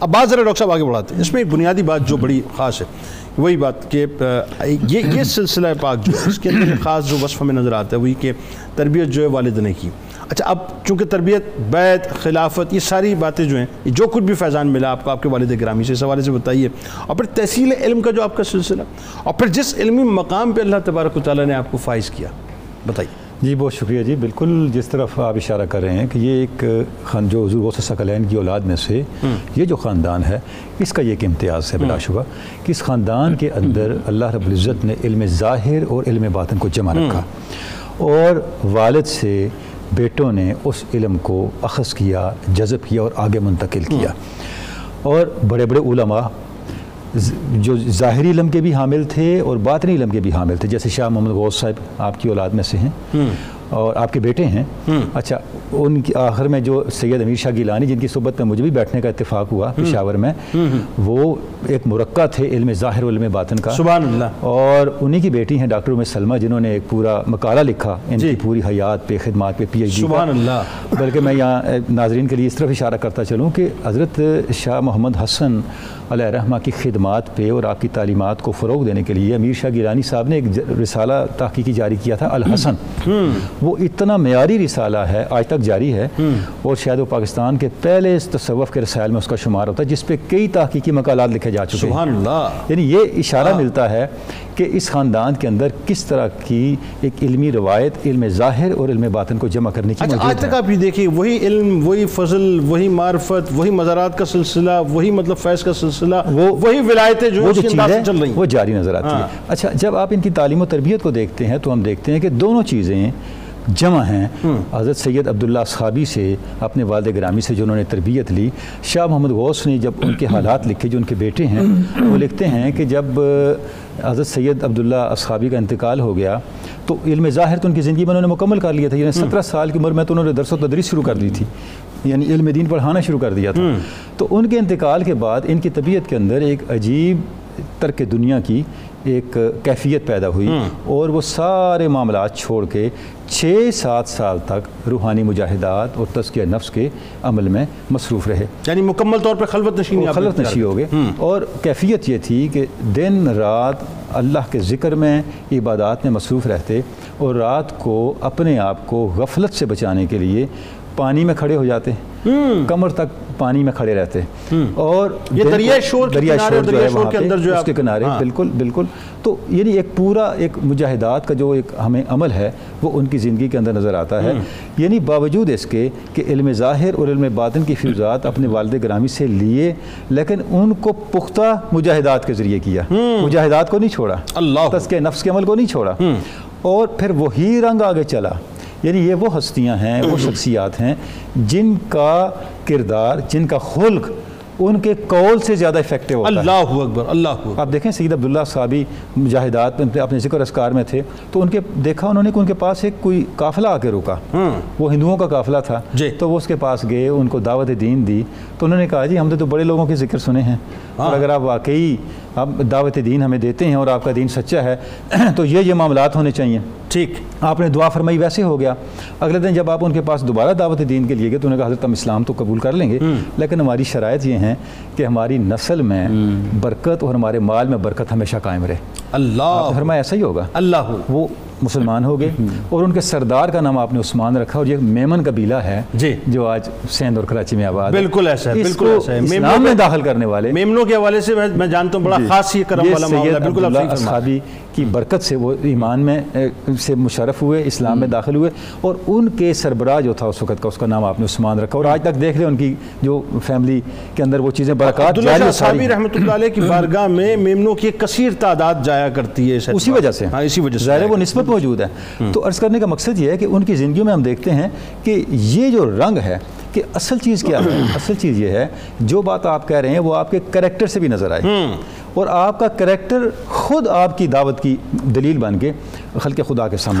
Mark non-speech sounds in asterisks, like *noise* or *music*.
اب بات ذرا ڈاکٹر صاحب آگے بڑھاتے ہیں۔ اس میں ایک بنیادی بات جو بڑی خاص ہے، وہی بات کہ یہ یہ سلسلہ پاک جو اس کے اندر خاص جو وصف ہمیں نظر آتا ہے، وہی کہ تربیت جو ہے والد نے کی۔ اچھا اب چونکہ تربیت بیت خلافت، یہ ساری باتیں جو ہیں جو کچھ بھی فیضان ملا آپ کو، آپ کے والد گرامی سے، اس حوالے سے بتائیے۔ اور پھر تحصیل علم کا جو آپ کا سلسلہ، اور پھر جس علمی مقام پہ اللہ تبارک و تعالیٰ نے آپ کو فائز کیا، بتائیے۔ جی بہت شکریہ جی۔ بالکل جس طرف آپ اشارہ کر رہے ہیں کہ یہ ایک خان جو حضور غوث سکلین کی اولاد میں سے یہ جو خاندان ہے اس کا یہ ایک امتیاز ہے بلا شبہ کہ اس خاندان کے اندر اللہ رب العزت نے علم ظاہر اور علم باطن کو جمع رکھا۔ اور والد سے بیٹوں نے اس علم کو اخذ کیا جذب کیا اور آگے منتقل کیا۔ اور بڑے بڑے علماء جو ظاہری علم کے بھی حامل تھے اور باطنی علم کے بھی حامل تھے، جیسے شاہ محمد غوث صاحب آپ کی اولاد میں سے ہیں۔ اور آپ کے بیٹے ہیں؟ اچھا ان کی آخر میں جو سید امیر شاہ گیلانی جن کی صحبت میں مجھے بھی بیٹھنے کا اتفاق ہوا پشاور میں وہ ایک مرکہ تھے علم ظاہر و علم باطن کا۔ سبحان اللہ۔ اور انہی کی بیٹی ہیں ڈاکٹر ام سلمہ جنہوں نے ایک پورا مقالہ لکھا ان جی۔ کی پوری حیات پہ خدمات پہ پی ایچ ڈی سبحان اللہ۔ بلکہ میں یہاں ناظرین کے لیے اس طرف اشارہ کرتا چلوں کہ حضرت شاہ محمد حسن علیہ رحمہ کی خدمات پہ اور آپ کی تعلیمات کو فروغ دینے کے لیے امیر شاہ گیلانی صاحب نے ایک رسالہ تحقیقی جاری کیا تھا الحسن۔ وہ اتنا معیاری رسالہ ہے آج تک جاری ہے اور شاید وہ پاکستان کے پہلے اس تصوف کے رسائل میں اس کا شمار ہوتا ہے جس پہ کئی تحقیقی مقالات لکھے جا چکے ہیں۔ سبحان اللہ۔ یعنی یہ اشارہ ملتا ہے کہ اس خاندان کے اندر کس طرح کی ایک علمی روایت علم ظاہر اور علم باطن کو جمع کرنے کی اچھا آج تک ہے۔ آپ یہ دیکھیں وہی علم وہی فضل وہی معرفت وہی مزارات کا سلسلہ وہی مطلب فیض کا سلسلہ وہ- وہی ولایتیں جو وہ جو اس کے چیز انداز ہے سے چل رہی وہ ہیں جاری نظر آتی ہے۔ ہاں۔ اچھا جب آپ ان کی تعلیم و تربیت کو دیکھتے ہیں تو ہم دیکھتے ہیں کہ دونوں چیزیں جمع ہیں۔ حضرت سید عبداللہ اصحابی سے اپنے والد گرامی سے جو انہوں نے تربیت لی شاہ محمد غوث نے جب ان کے حالات لکھے جو ان کے بیٹے ہیں وہ لکھتے ہیں کہ جب حضرت سید عبداللہ اصحابی کا انتقال ہو گیا تو علم ظاہر تو ان کی زندگی میں انہوں نے مکمل کر لیا تھا۔ یعنی سترہ سال کی عمر میں تو انہوں نے درس و تدریس شروع کر دی تھی۔ یعنی علم دین پڑھانا شروع کر دیا تھا۔ تو ان کے انتقال کے بعد ان کی طبیعت کے اندر ایک عجیب ترک دنیا کی ایک کیفیت پیدا ہوئی اور وہ سارے معاملات چھوڑ کے چھ سات سال تک روحانی مجاہدات اور تزکیہ نفس کے عمل میں مصروف رہے۔ یعنی مکمل طور پہ خلوت نے خلوت نشی ہو گئے۔ اور کیفیت یہ تھی کہ دن رات اللہ کے ذکر میں عبادات میں مصروف رہتے اور رات کو اپنے آپ کو غفلت سے بچانے کے لیے پانی میں کھڑے ہو جاتے کمر تک پانی میں کھڑے رہتے اور یہ کو- شور کنارے شور جو ہے شور وہاں کے پہ، اندر جو ہے اس کے کنارے۔ ہاں۔ بالکل بالکل۔ تو یعنی ایک پورا ایک مجاہدات کا جو ایک ہمیں عمل ہے وہ ان کی زندگی کے اندر نظر آتا ہے۔ یعنی باوجود اس کے کہ علم ظاہر اور علم باطن کی فیوزات اپنے والد گرامی سے لیے لیکن ان کو پختہ مجاہدات کے ذریعے کیا۔ مجاہدات کو نہیں چھوڑا۔ اللہ۔ تزکیہ نفس کے عمل کو نہیں چھوڑا۔ اور پھر وہی رنگ آگے چلا۔ یعنی یہ وہ ہستیاں ہیں وہ شخصیات ہیں جن کا کردار جن کا خلق ان کے قول سے زیادہ افیکٹو ہوتا ہے۔ اللہ اکبر اللہ اکبر۔ آپ دیکھیں سید عبداللہ صحابی مجاہدات میں اپنے ذکر اسکار میں تھے تو ان کے دیکھا انہوں نے کہ ان کے پاس ایک کوئی قافلہ آ کے رکا۔ وہ ہندوؤں کا قافلہ تھا۔ جی۔ تو وہ اس کے پاس گئے ان کو دعوت دین دی۔ تو انہوں نے کہا جی ہم نے تو بڑے لوگوں کے ذکر سنے ہیں۔ اور اگر آپ واقعی آپ دعوت دین ہمیں دیتے ہیں اور آپ کا دین سچا ہے تو یہ یہ معاملات ہونے چاہیے۔ ٹھیک آپ نے دعا فرمائی ویسے ہو گیا۔ اگلے دن جب آپ ان کے پاس دوبارہ دعوت دین کے لیے گئے تو انہوں نے کہا حضرت ہم اسلام تو قبول کر لیں گے لیکن ہماری شرائط یہ ہیں کہ ہماری نسل میں برکت اور ہمارے مال میں برکت ہمیشہ قائم رہے۔ اللہ۔ فرمایا ایسا ہی ہوگا۔ اللہ۔ وہ مسلمان ہو گئے اور ان کے سردار کا نام آپ نے عثمان رکھا اور یہ میمن قبیلہ ہے جی۔ جو آج سندھ اور کراچی میں آباد ہے۔ بالکل ایسا ہے بالکل ایسا ہے۔ اسلام میں داخل کرنے والے میمنوں کے حوالے سے میں- جانتا ہوں بڑا خاص یہ کرم والا معاملہ ہے بالکل اصحابی کی برکت سے وہ ایمان میں سے مشرف ہوئے اسلام میں داخل ہوئے اور ان کے سربراہ جو تھا اس وقت کا اس کا نام آپ نے عثمان رکھا اور آج تک دیکھ لیں ان کی جو فیملی کے اندر وہ چیزیں برکات صحابی۔ رحمۃ اللہ علیہ کی بارگاہ میں میمنوں کی ایک کثیر تعداد جایا کرتی ہے اس اسی وجہ سے۔ ہاں اسی وجہ سے۔ ظاہر ہے جایا وہ نسبت موجود ہے۔ تو عرض کرنے کا مقصد یہ ہے کہ ان کی زندگیوں میں ہم دیکھتے ہیں کہ یہ جو رنگ ہے کہ اصل چیز کیا ہے؟ *coughs* اصل چیز یہ ہے جو بات آپ کہہ رہے ہیں وہ آپ کے کریکٹر سے بھی نظر آئے اور آپ کا کریکٹر خود آپ کی دعوت کی دلیل بن کے خلق خدا کے سامنے۔